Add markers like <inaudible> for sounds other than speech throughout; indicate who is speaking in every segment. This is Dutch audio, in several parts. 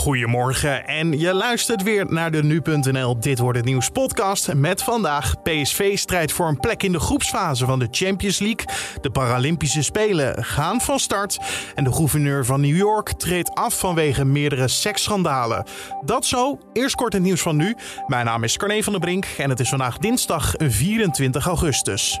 Speaker 1: Goedemorgen en je luistert weer naar de Nu.nl Dit Wordt Het Nieuws podcast met vandaag PSV strijdt voor een plek in de groepsfase van de Champions League. De Paralympische Spelen gaan van start en de gouverneur van New York treedt af vanwege meerdere seksschandalen. Dat zo, eerst kort het nieuws van nu. Mijn naam is Carne van der Brink en het is vandaag dinsdag 24 augustus.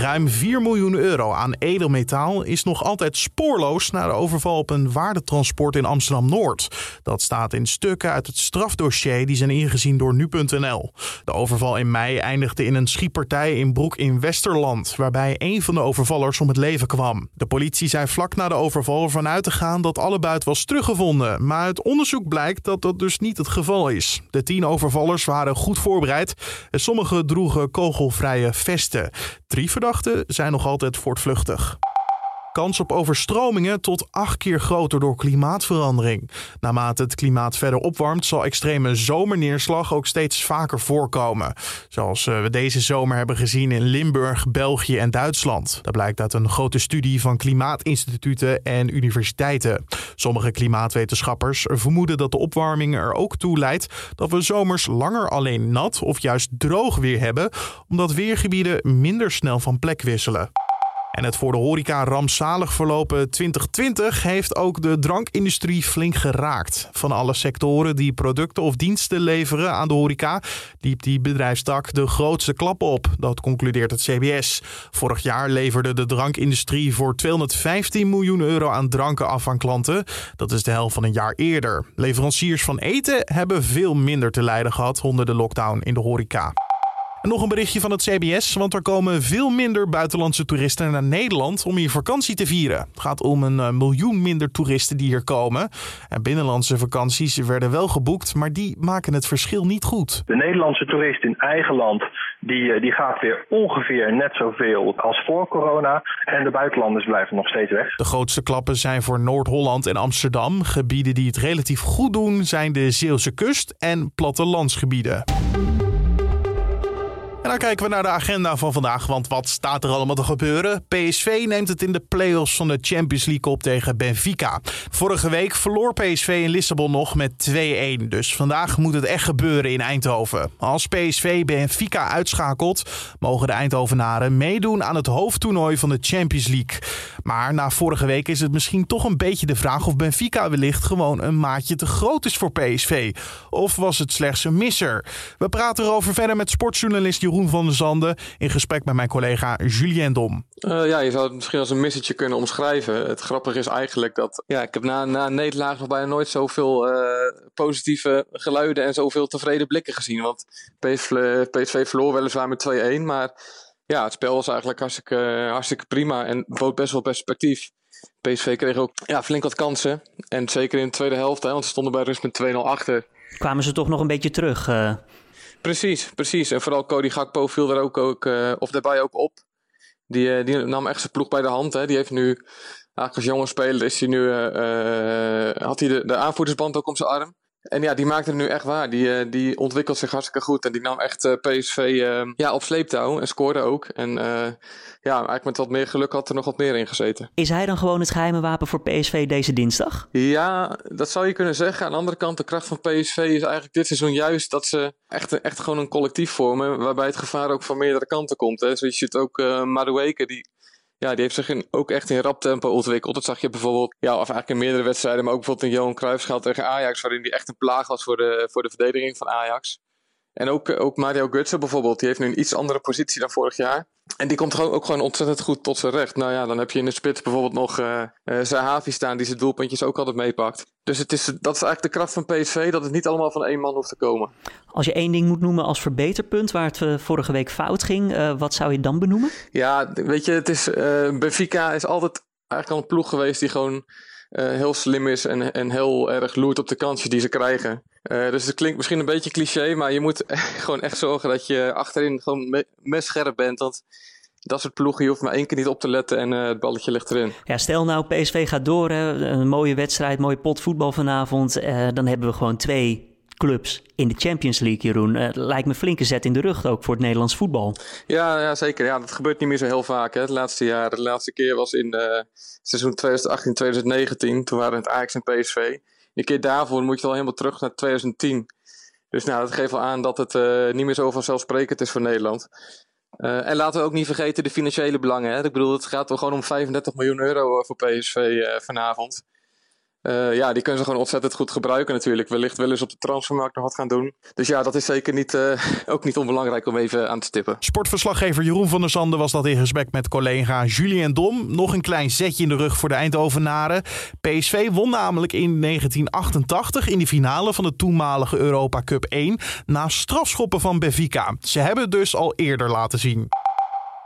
Speaker 1: Ruim 4 miljoen euro aan edelmetaal is nog altijd spoorloos na de overval op een waardetransport in Amsterdam-Noord. Dat staat in stukken uit het strafdossier die zijn ingezien door nu.nl. De overval in mei eindigde in een schietpartij in Broek in Westerland, waarbij een van de overvallers om het leven kwam. De politie zei vlak na de overval ervan uit te gaan dat alle buit was teruggevonden, maar uit onderzoek blijkt dat dat dus niet het geval is. De tien overvallers waren goed voorbereid en sommigen droegen kogelvrije vesten. Drie verdachten zijn nog altijd voortvluchtig kans op overstromingen tot acht keer groter door klimaatverandering. Naarmate het klimaat verder opwarmt, zal extreme zomerneerslag ook steeds vaker voorkomen. Zoals eh, we deze zomer hebben gezien in Limburg, België en Duitsland. Dat blijkt uit een grote studie van klimaatinstituten en universiteiten. Sommige klimaatwetenschappers vermoeden dat de opwarming er ook toe leidt dat we zomers langer alleen nat of juist droog weer hebben, omdat weergebieden minder snel van plek wisselen. En het voor de horeca rampzalig verlopen 2020 heeft ook de drankindustrie flink geraakt. Van alle sectoren die producten of diensten leveren aan de horeca, liep die bedrijfstak de grootste klap op. Dat concludeert het CBS. Vorig jaar leverde de drankindustrie voor 215 miljoen euro aan dranken af aan klanten. Dat is de helft van een jaar eerder. Leveranciers van eten hebben veel minder te lijden gehad onder de lockdown in de horeca. En nog een berichtje van het CBS, want er komen veel minder buitenlandse toeristen naar Nederland om hier vakantie te vieren. Het gaat om een eh, miljoen minder toeristen die hier komen. En binnenlandse vakanties werden wel geboekt, maar die maken het verschil niet goed.
Speaker 2: De Nederlandse toerist in eigen land die, eh, die gaat weer ongeveer net zoveel als voor corona. En de buitenlanders blijven nog steeds weg.
Speaker 1: De grootste klappen zijn voor Noord-Holland en Amsterdam. Gebieden die het relatief goed doen zijn de Zeeuwse kust en plattelandsgebieden. En dan kijken we naar de agenda van vandaag, want wat staat er allemaal te gebeuren? PSV neemt het in de play-offs van de Champions League op tegen Benfica. Vorige week verloor PSV in Lissabon nog met 2-1, dus vandaag moet het echt gebeuren in Eindhoven. Als PSV Benfica uitschakelt, mogen de Eindhovenaren meedoen aan het hoofdtoernooi van de Champions League. Maar na vorige week is het misschien toch een beetje de vraag of Benfica wellicht gewoon een maatje te groot is voor PSV. Of was het slechts een misser? We praten erover verder met sportjournalist Jeroen van der Zanden in gesprek met mijn collega Julien Dom.
Speaker 3: Uh, ja, je zou het misschien als een missetje kunnen omschrijven. Het grappige is eigenlijk dat ja, ik heb na, na een nederlaag nog bijna nooit zoveel uh, positieve geluiden en zoveel tevreden blikken gezien. Want PSV, PSV verloor weliswaar met 2-1, maar ja, het spel was eigenlijk hartstikke, hartstikke prima en bood best wel perspectief. PSV kreeg ook ja, flink wat kansen. En zeker in de tweede helft, hè, want ze stonden bij rust met 2-0 achter.
Speaker 4: Kwamen ze toch nog een beetje terug? Uh...
Speaker 3: Precies, precies. En vooral Cody Gakpo viel daar ook, ook uh, of daarbij ook op. Die, uh, die nam echt zijn ploeg bij de hand. Hè. Die heeft nu, eigenlijk als jonge speler, is hij nu, uh, had hij de, de aanvoerdersband ook om zijn arm. En ja, die maakte het nu echt waar. Die, uh, die ontwikkelt zich hartstikke goed. En die nam echt uh, PSV uh, ja, op sleeptouw en scoorde ook. En ja, eigenlijk met wat meer geluk had er nog wat meer in gezeten.
Speaker 4: Is hij dan gewoon het geheime wapen voor PSV deze dinsdag?
Speaker 3: Ja, dat zou je kunnen zeggen. Aan de andere kant, de kracht van PSV is eigenlijk dit seizoen juist dat ze echt, echt gewoon een collectief vormen. Waarbij het gevaar ook van meerdere kanten komt. Hè. Zo je ziet ook uh, Madueke, die ja, die heeft zich ook echt in rap tempo ontwikkeld. Dat zag je bijvoorbeeld, ja, of eigenlijk in meerdere wedstrijden, maar ook bijvoorbeeld in Johan Cruijffscheld tegen Ajax, waarin die echt een plaag was voor de, voor de verdediging van Ajax. En ook, ook Mario Götze bijvoorbeeld, die heeft nu een iets andere positie dan vorig jaar. En die komt gewoon, ook gewoon ontzettend goed tot zijn recht. Nou ja, dan heb je in de spits bijvoorbeeld nog uh, uh, Zahavi staan, die zijn doelpuntjes ook altijd meepakt. Dus het is, dat is eigenlijk de kracht van PSV, dat het niet allemaal van één man hoeft te komen.
Speaker 4: Als je één ding moet noemen als verbeterpunt waar het uh, vorige week fout ging, wat zou je dan benoemen?
Speaker 3: Ja, weet je, het is, Benfica is altijd eigenlijk al een ploeg geweest die gewoon heel slim is en, en heel erg loert op de kansjes die ze krijgen. dus het klinkt misschien een beetje cliché, maar je moet <laughs> gewoon echt zorgen dat je achterin gewoon me mes scherp bent. Want dat soort ploegen, je hoeft maar één keer niet op te letten en uh, het balletje ligt erin.
Speaker 4: Ja, stel nou PSV gaat door, een mooie wedstrijd, mooie pot voetbal vanavond. Dan hebben we gewoon twee clubs in de Champions League, Jeroen. Uh, lijkt me flinke zet in de rug ook voor het Nederlands voetbal.
Speaker 3: Ja, ja zeker. Ja, dat gebeurt niet meer zo heel vaak. Hè. Het laatste jaar, de laatste keer was in uh, seizoen 2018-2019. Toen waren het Ajax en PSV. Een keer daarvoor moet je wel helemaal terug naar 2010. Dus nou, dat geeft wel aan dat het uh, niet meer zo vanzelfsprekend is voor Nederland. En laten we ook niet vergeten de financiële belangen. Hè? Ik bedoel, het gaat wel gewoon om 35 miljoen euro voor PSV vanavond. Uh, ja, die kunnen ze gewoon ontzettend goed gebruiken natuurlijk. Wellicht wel eens op de transfermarkt nog wat gaan doen. Dus ja, dat is zeker niet, uh, <laughs> ook niet onbelangrijk om even aan te stippen.
Speaker 1: Sportverslaggever Jeroen van der Sande was dat in gesprek met collega Julien Dom. Nog een klein zetje in de rug voor de Eindhovenaren. PSV won namelijk in 1988 in de finale van de toenmalige Europa Cup 1 na strafschoppen van Benfica. Ze hebben het dus al eerder laten zien.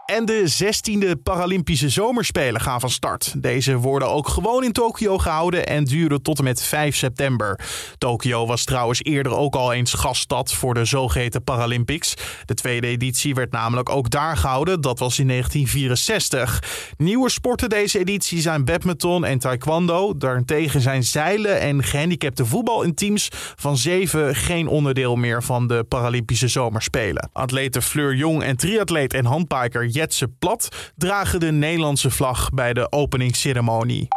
Speaker 1: En de 16e Paralympische Zomerspelen gaan van start. Deze worden ook gewoon in Tokio gehouden en duren tot en met 5 september. Tokio was trouwens eerder ook al eens gaststad voor de zogeheten Paralympics. De tweede editie werd namelijk ook daar gehouden, dat was in 1964. Nieuwe sporten deze editie zijn badminton en taekwondo. Daarentegen zijn zeilen en gehandicapte voetbal in teams van zeven geen onderdeel meer van de Paralympische Zomerspelen. Atleten Fleur Jong en triatleet en handbiker Jetse Plat dragen de Nederlandse vlag bij de openingsceremonie.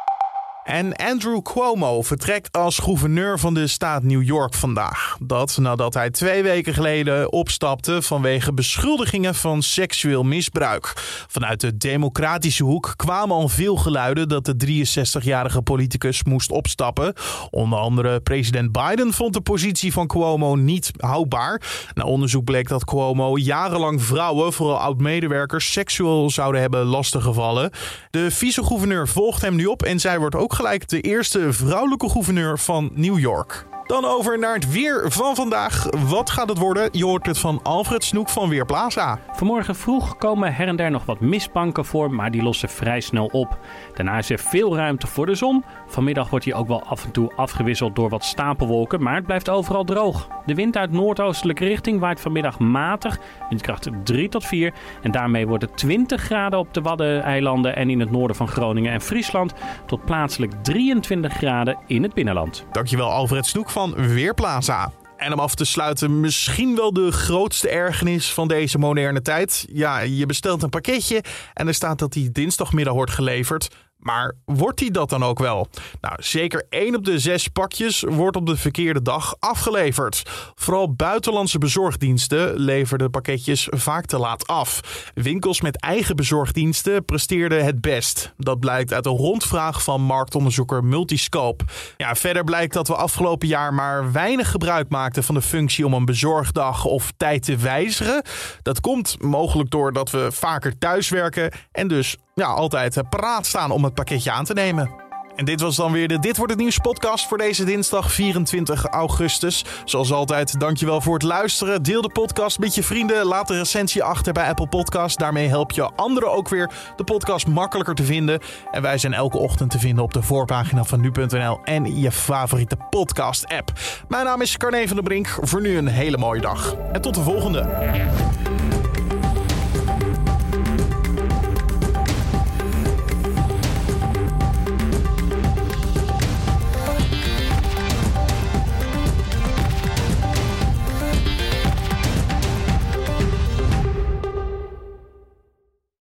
Speaker 1: En Andrew Cuomo vertrekt als gouverneur van de staat New York vandaag. Dat nadat hij twee weken geleden opstapte vanwege beschuldigingen van seksueel misbruik. Vanuit de democratische hoek kwamen al veel geluiden dat de 63-jarige politicus moest opstappen. Onder andere president Biden vond de positie van Cuomo niet houdbaar. Na onderzoek bleek dat Cuomo jarenlang vrouwen, vooral oud-medewerkers, seksueel zouden hebben lastiggevallen. De vice-gouverneur volgt hem nu op en zij wordt ook gelijk de eerste vrouwelijke gouverneur van New York. Dan over naar het weer van vandaag. Wat gaat het worden? Je hoort het van Alfred Snoek van Weerplaza.
Speaker 5: Vanmorgen vroeg komen her en der nog wat mistbanken voor, maar die lossen vrij snel op. Daarna is er veel ruimte voor de zon. Vanmiddag wordt hij ook wel af en toe afgewisseld door wat stapelwolken, maar het blijft overal droog. De wind uit noordoostelijke richting waait vanmiddag matig, windkracht 3 tot 4. En daarmee wordt het 20 graden op de Waddeneilanden en in het noorden van Groningen en Friesland, tot plaatselijk 23 graden in het binnenland.
Speaker 1: Dankjewel Alfred Snoek van Weerplaza. En om af te sluiten, misschien wel de grootste ergernis van deze moderne tijd. Ja, je bestelt een pakketje en er staat dat die dinsdagmiddag wordt geleverd. Maar wordt die dat dan ook wel? Nou, zeker één op de zes pakjes wordt op de verkeerde dag afgeleverd. Vooral buitenlandse bezorgdiensten leverden pakketjes vaak te laat af. Winkels met eigen bezorgdiensten presteerden het best. Dat blijkt uit een rondvraag van marktonderzoeker Multiscope. Ja, verder blijkt dat we afgelopen jaar maar weinig gebruik maakten van de functie om een bezorgdag of tijd te wijzigen. Dat komt mogelijk doordat we vaker thuiswerken en dus ja, altijd paraat staan om het pakketje aan te nemen. En dit was dan weer de Dit wordt het nieuws podcast voor deze dinsdag 24 augustus. Zoals altijd, dankjewel voor het luisteren. Deel de podcast met je vrienden. Laat een recensie achter bij Apple Podcast. Daarmee help je anderen ook weer de podcast makkelijker te vinden. En wij zijn elke ochtend te vinden op de voorpagina van nu.nl en je favoriete podcast app. Mijn naam is Carne van der Brink. Voor nu een hele mooie dag. En tot de volgende.